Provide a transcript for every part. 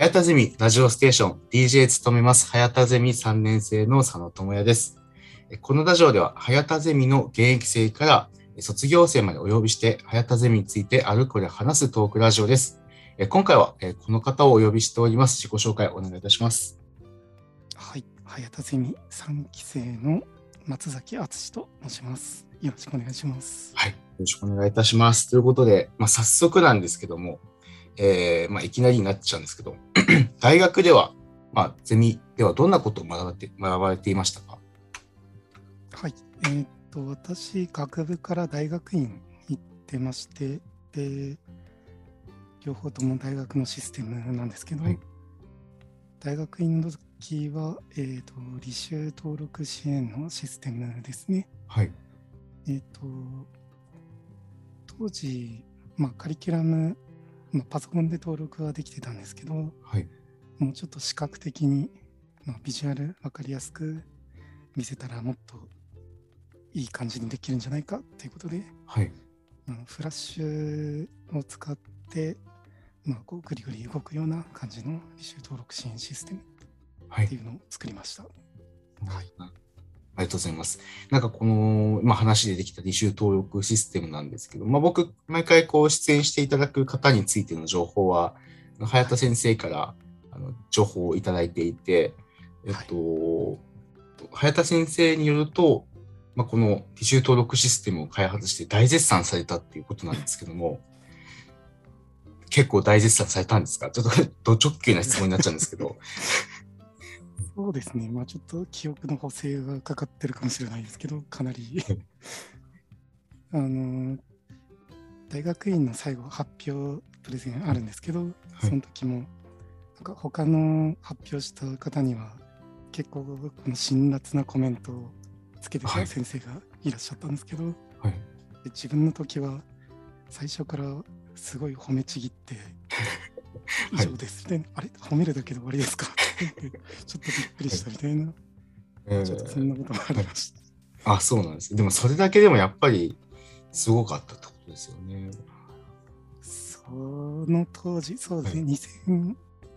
早田ゼミラジオステーション DJ 務めます早田ゼミ3年生の佐野智也です。このラジオでは早田ゼミの現役生から卒業生までお呼びして早田ゼミについてあるこれ話すトークラジオです。今回はこの方をお呼びしております。自己紹介お願いいたします。はい、早田ゼミ3期生の松崎敦と申します。よろしくお願いします。はい、よろしくお願いいたします。ということで、まあ、早速なんですけども、えーまあ、いきなりになっちゃうんですけど、大学では、まあ、ゼミではどんなことを学ばれて学ばれていましたか？はい、えーっと、私、学部から大学院行ってまして、で、両方とも大学のシステムなんですけど、はい大学院の時は、えーっと、履修登録支援のシステムですね。はい。えっ、と、当時、まあ、カリキュラム、まあ、パソコンで登録はできてたんですけど、もはい。うちょっと視覚的に、まあ、ビジュアル分かりやすく見せたらもっといい感じにできるんじゃないかっていうことで、はい。まあ、フラッシュを使って、まあ、こうグリグリ動くような感じの履修登録支援システムはい。っていうのを作りました。はい。ありがとうございます。なんかこの、まあ、話でできた履修登録システムなんですけど、まあ、僕、毎回こう出演していただく方についての情報は、早田先生からあの情報をいただいていて、えっと、早田先生によると、まあ、この履修登録システムを開発して大絶賛されたっていうことなんですけども、結構大絶賛されたんですか？ちょっとド直球な質問になっちゃうんですけど。そうですね、まあちょっと記憶の補正がかかってるかもしれないですけど、かなり。あの、大学院の最後、発表プレゼンあるんですけど、その時も、なんか他の発表した方には、結構、この辛辣なコメントをつけてはい。た先生がいらっしゃったんですけど、はい。で自分の時は、最初からすごい褒めちぎって、以 はい。上です。みたいな、あれ？褒めるだけで終わりですか？ちょっとびっくりしたみたいな、えちょっとそんなこともありました。あ、そうなんです。でもそれだけでもやっぱりすごかったってことですよね。その当時、そうですね、2000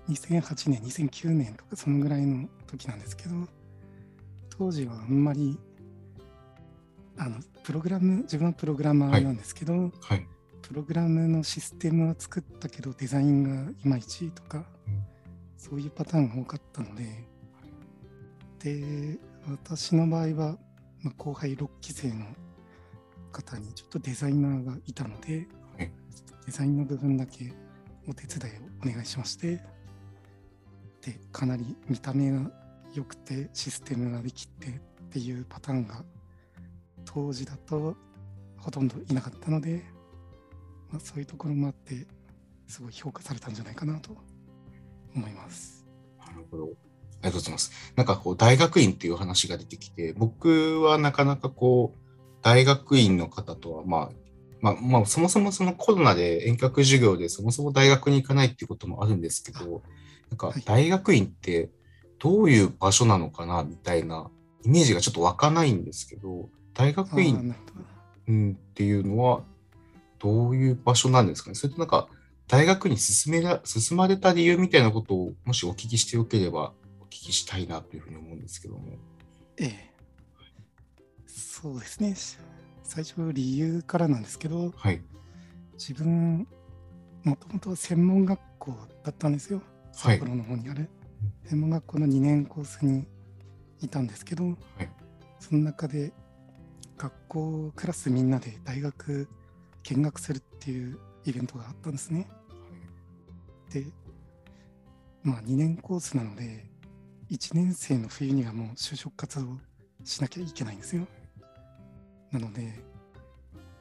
2008年、2009年とか、そのぐらいの時なんですけど、当時はあんまり、あの、プログラム、自分はプログラマーなんですけど、はい。プログラムのシステムは作ったけど、デザインがいまいちとか、うんそういうパターンが多かったので、で、私の場合は、まあ、後輩6期生の方にちょっとデザイナーがいたので、はいデザインの部分だけお手伝いをお願いしまして、で、かなり見た目が良くてシステムができてっていうパターンが当時だとほとんどいなかったので、まあ、そういうところもあって、すごい評価されたんじゃないかなと思います。なるほど。ありがとうございます。なんかこう、大学院っていう話が出てきて、僕はなかなかこう、大学院の方とは、まあ、まあ、まあ、そもそもそのコロナで遠隔授業でそもそも大学に行かないっていうこともあるんですけど、なんかはい大学院ってどういう場所なのかなみたいなイメージがちょっと湧かないんですけど、大学院っていうのはどういう場所なんですかねそれとなんか大学に進めら進まれた理由みたいなことをもしお聞きしてよければお聞きしたいなというふうに思うんですけども。ええ。そうですね。最初理由からなんですけど、はい。自分、もともと専門学校だったんですよ。はい札幌の方にある。専門学校の2年コースにいたんですけど、はいその中で学校、クラスみんなで大学見学するっていうイベントがあったんですね。で、まあ2年コースなので、1年生の冬にはもう就職活動しなきゃいけないんですよ。なので、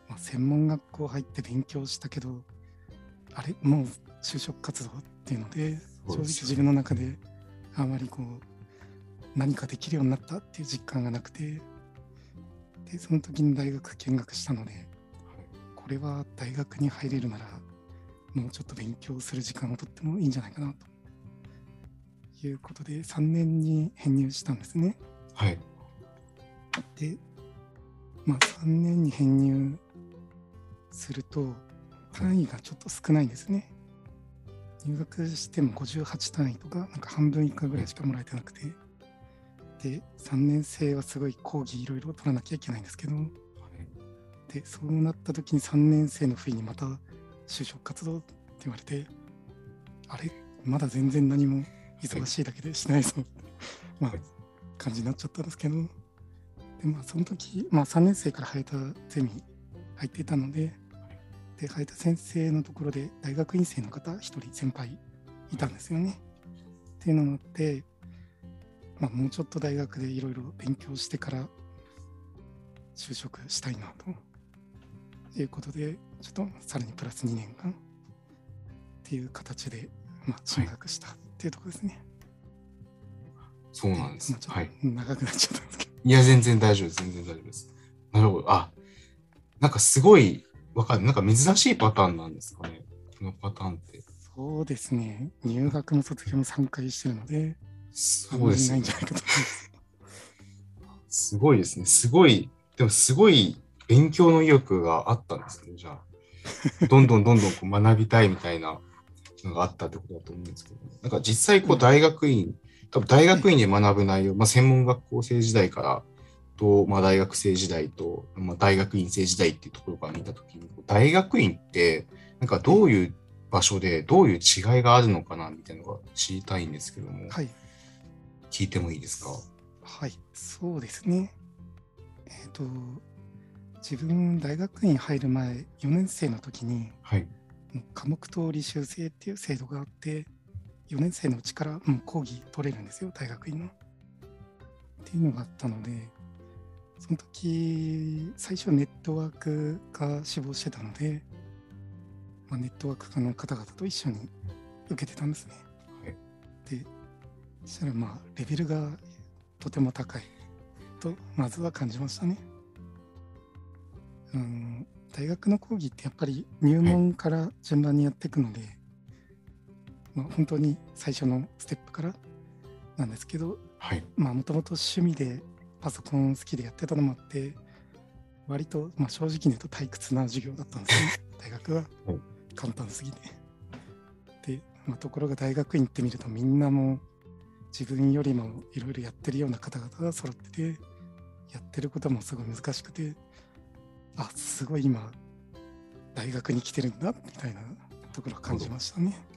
まあ、専門学校入って勉強したけど、あれ、もう就職活動っていうので、正直自分の中であまりこう、何かできるようになったっていう実感がなくて、で、その時に大学見学したので、これは大学に入れるなら、もうちょっと勉強する時間をとってもいいんじゃないかなということで、3年に編入したんですね。はい。で、まあ、3年に編入すると、単位がちょっと少ないんですね。入学しても58単位とか、なんか半分以下ぐらいしかもらえてなくて、で、3年生はすごい講義いろいろ取らなきゃいけないんですけど、で、そうなった時に3年生の不意にまた就職活動って言われて、あれ？まだ全然何も忙しいだけでしないぞ、まあ、感じになっちゃったんですけど、でまあ、その時、まあ、3年生から生えたゼミ入っていたので、で、生えた先生のところで大学院生の方、一人先輩いたんですよね。っていうのもあって、まあ、もうちょっと大学でいろいろ勉強してから就職したいなと。いうことで、ちょっとさらにプラス2年間っていう形で、まあ、進学したっていうところですね。そうなんですまあ、。ちょはい長くなっちゃったんですけど。いや、全然大丈夫です。全然大丈夫です。なるほど。あ、なんかすごい、わかる。なんか珍しいパターンなんですかね。このパターンって。そうですね。入学も卒業も3回してるので、そうまですねりないんじゃないかと思います。すごいですね。すごい、でもすごい勉強の意欲があったんですね。じゃあ、どんどんどんどんこう学びたいみたいなのがあったってことだと思うんですけど、なんか実際こう大学院、多分大学院で学ぶ内容、まあ、専門学校生時代からと、まあ、大学生時代と、まあ、大学院生時代っていうところから見たときに、大学院ってなんかどういう場所でどういう違いがあるのかなみたいなのが知りたいんですけども、はい。聞いてもいいですか？はい、そうですね。えっ、と、自分、大学院入る前、4年生の時に、はい。科目と履修制っていう制度があって、4年生のうちからもう講義取れるんですよ、大学院の。っていうのがあったので、その時、最初ネットワークが志望してたので、まあ、ネットワーク科の方々と一緒に受けてたんですね。はいで、そしたらまあ、レベルがとても高いと、まずは感じましたね。うん、大学の講義ってやっぱり入門から順番にやっていくので、まあ、本当に最初のステップからなんですけど、もともと趣味でパソコン好きでやってたのもあって、割と、まあ、正直に言うと退屈な授業だったんですね、大学ははい。簡単すぎて。で、まあ、ところが大学院行ってみるとみんなも自分よりもいろいろやってるような方々が揃ってて、やってることもすごい難しくて、あ、すごい今、大学に来てるんだみたいなところを感じましたね。うん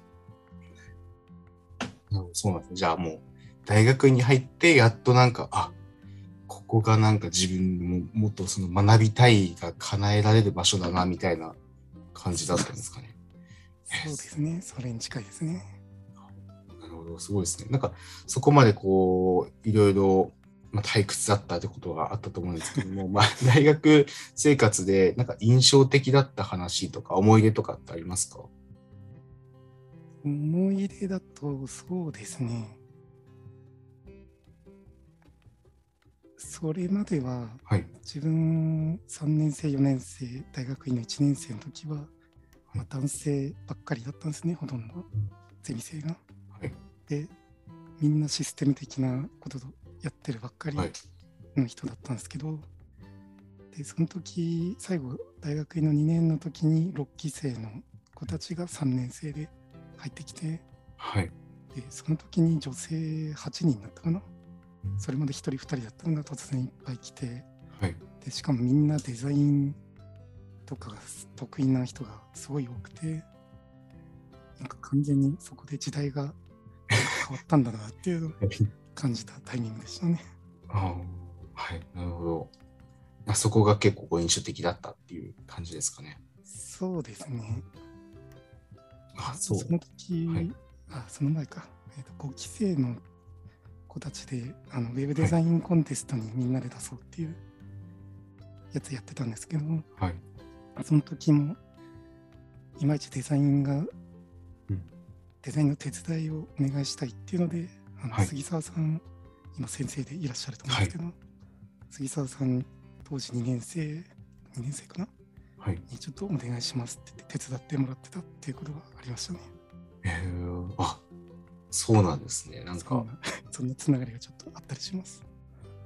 そうなんですね。じゃあもう、大学に入って、やっとなんか、あ、ここがなんか自分ももっとその学びたいが叶えられる場所だな、みたいな感じだったんですかね。そうですね、それに近いですね。なるほど、すごいですね。なんか、そこまでこう、いろいろ、まあ、退屈だったってことがあったと思うんですけども、まあ、大学生活で、なんか印象的だった話とか、思い出とかってありますか？思い出だと、そうですね。それまでは、はい。自分3年生、4年生、大学院の1年生の時は、まあ、男性ばっかりだったんですね、ほとんど。ゼミ生が。はい。で、みんなシステム的なことやってるばっかりはい。の人だったんですけど、で、その時、最後、大学院の2年の時に6期生の子たちが3年生で入ってきて、はい。で、その時に女性8人だったかな。それまで1人、2人だったのが突然いっぱい来て、はい。でしかもみんなデザインとかが得意な人がすごい多くて、なんか完全にそこで時代が変わったんだなっていうのを 感じたタイミングでしたね。あーはい。なるほど。あそこが結構印象的だったっていう感じですかね。そうですね。あ、そう。その時、はいあ、その前か。えー、と5期生の子たちであのウェブデザインコンテストにみんなで出そうっていうやつやってたんですけど、はい。その時もいまいちデザインが、デザインの手伝いをお願いしたいっていうので、あのはい杉沢さん、今先生でいらっしゃると思うんですけど、杉沢さん、当時2年生、2年生かな？はい。にちょっとお願いしますって言って手伝ってもらってたっていうことがありましたね。えー、あ、そうなんですね。なんか そんなつながりがちょっとあったりします。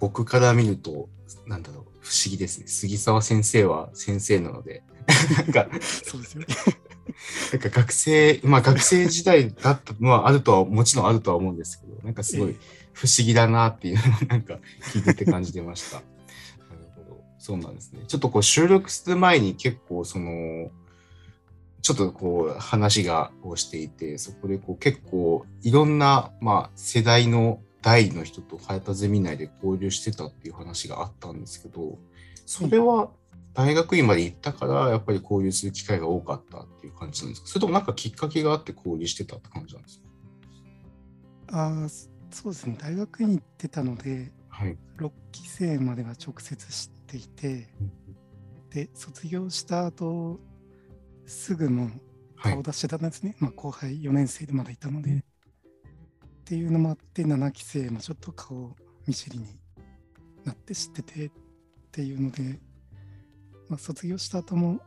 僕から見ると、なんだろう、不思議ですね。杉沢先生は先生なので、なんか、そうですよね。なんか学生、まあ学生時代だったのはあるとは、もちろんあるとは思うんですけど、なんかすごい不思議だなっていうのを なんか聞いてて感じてました。なるほど。そうなんですね。ちょっとこう収録する前に結構その、ちょっとこう話がこうしていて、そこでこう結構いろんな、まあ、世代の代の人と早田ゼミ内で交流してたっていう話があったんですけど、それは大学院まで行ったから、やっぱり交流する機会が多かったっていう感じなんですか？それともなんかきっかけがあって交流してたって感じなんですか？ああ、そうですね。大学院行ってたので、はい。6期生までは直接知っていて、で、卒業した後、すぐもうはい顔。出してたんですね。まあ後輩4年生でまだいたので。っていうのもあって、7期生もちょっと顔見知りになって知っててっていうので、まあ、卒業した後も、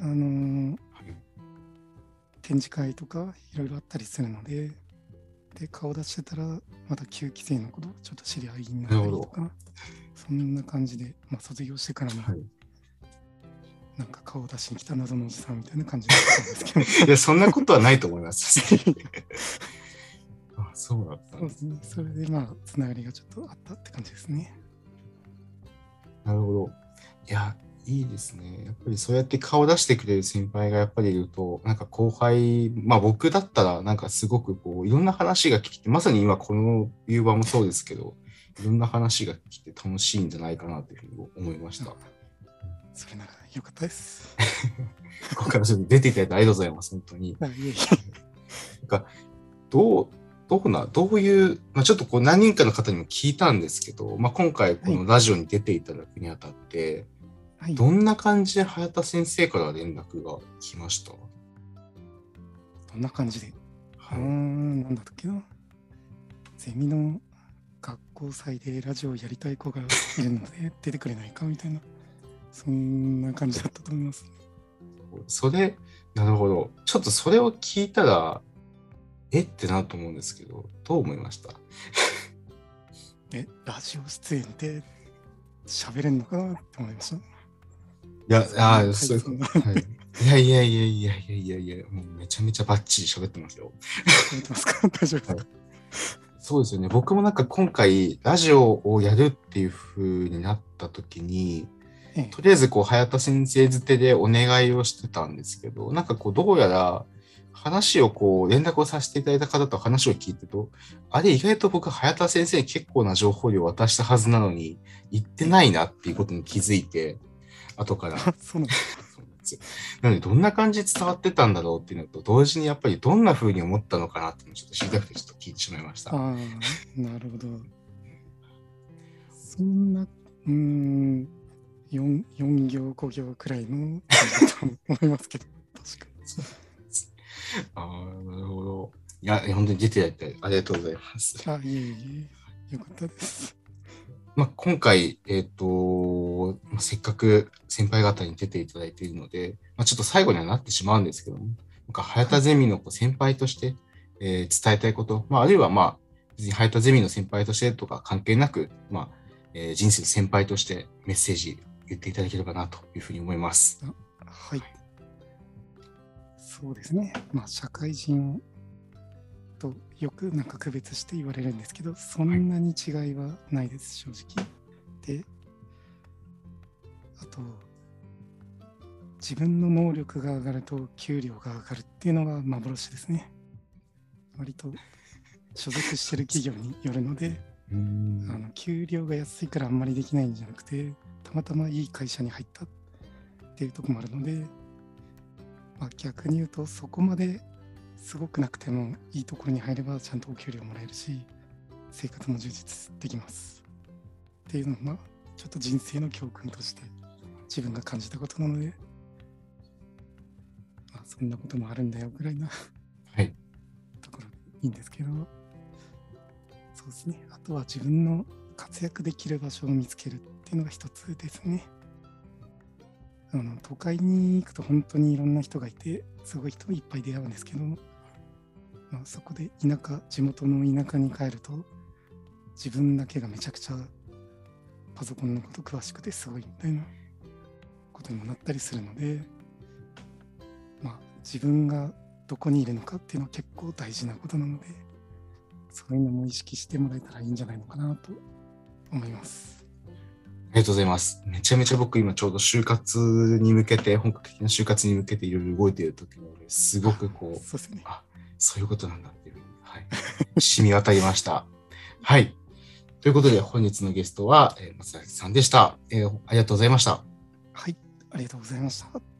あのーはい展示会とかいろいろあったりするので、で、顔出してたら、また9期生のこと？ちょっと知り合いになったりとか、そんな感じで、まあ、卒業してからも、はいなんか顔出しに来た謎のおじさんみたいな感じだったんですけど、いや、そんなことはないと思います。あそうだった。そうですすね。それでまあ、つながりがちょっとあったって感じですね。なるほど。いや、いいですね。やっぱりそうやって顔出してくれる先輩がやっぱりいると、なんか後輩、まあ僕だったらなんかすごくこう、いろんな話が聞いて、まさに今この夕場もそうですけど、いろんな話が聞いて楽しいんじゃないかなというふうに思いました。それならよかったです。ここからちょっと出ていただいてありがとうございます、本当に。あ いえいえどう、どうな、どういう、まあ、ちょっとこう何人かの方にも聞いたんですけど、まあ、今回このラジオに出ていただくにあたって、はい、どんな感じで早田先生から連絡が来ました？どんな感じで？はい。ん、なんだっけな？ゼミの学校祭でラジオをやりたい子がいるので出てくれないかみたいな、そんな感じだったと思います。それ、なるほど。ちょっとそれを聞いたら、えってなると思うんですけど、どう思いました？え、ラジオ出演って喋れんのかなって思いました。いや、ああ、そそう。はい。いやいやいやいやいやいやいや、もうめちゃめちゃバッチリ喋ってますよ。喋ってますか？大丈夫ですか、そうですよね。僕もなんか今回、ラジオをやるっていう風になった時に、ええとりあえずこう、早田先生づてでお願いをしてたんですけど、なんかこう、どうやら、話をこう、連絡をさせていただいた方と話を聞いてると、あれ意外と僕、早田先生に結構な情報量を渡したはずなのに、言ってないなっていうことに気づいて、後から。あ そうなんです。なので、どんな感じで伝わってたんだろうっていうのと、同時にやっぱりどんな風に思ったのかなっていうのをちょっと知りたくてちょっと聞いてしまいました。ああ、なるほど。そんな、うーん、4, 4行、5行くらいのと思いますけど、確かああ、なるほど。いや、本当に出ていただいてありがとうございます。に。あ、いえいえ、よかったです。まあ、今回、えっ、と、まあ、せっかく先輩方に出ていただいているので、まあ、ちょっと最後にはなってしまうんですけども、なんか、早田ゼミの先輩として、えー伝えたいこと、まあ、あるいは、まあ、別に早田ゼミの先輩としてとか関係なく、まあ、えー人生の先輩としてメッセージ言っていただければなというふうに思います。はい。そうですね。まあ、社会人とよくなんか区別して言われるんですけど、そんなに違いはないです、正直。で、あと、自分の能力が上がると給料が上がるっていうのが幻ですね。割と所属してる企業によるので、あの給料が安いからあんまりできないんじゃなくてたまたまいい会社に入ったっていうところもあるので、まあ、逆に言うとそこまですごくなくてもいいところに入ればちゃんとお給料もらえるし生活も充実できますっていうのは、まあ、ちょっと人生の教訓として自分が感じたことなので、まあ、そんなこともあるんだよぐらいなはい。ところでいいんですけど、そうですね。あとは自分の活躍できる場所を見つけるっていうのが一つですね。あの都会に行くと本当にいろんな人がいて、すごい人いっぱい出会うんですけど、まあ、そこで田舎、地元の田舎に帰ると、自分だけがめちゃくちゃパソコンのこと詳しくてすごいみたいなことにもなったりするので、まあ、自分がどこにいるのかっていうのは結構大事なことなので、そういうのも意識してもらえたらいいんじゃないのかなと思います。ありがとうございます。めちゃめちゃ僕今ちょうど就活に向けて、本格的な就活に向けていろいろ動いている時なので、すごくこう、そうですね。あ、そういうことなんだっていうふうに、はい、染み渡りました。はい。ということで、本日のゲストは、え、松崎さんでした、えー。ありがとうございました。はい、ありがとうございました。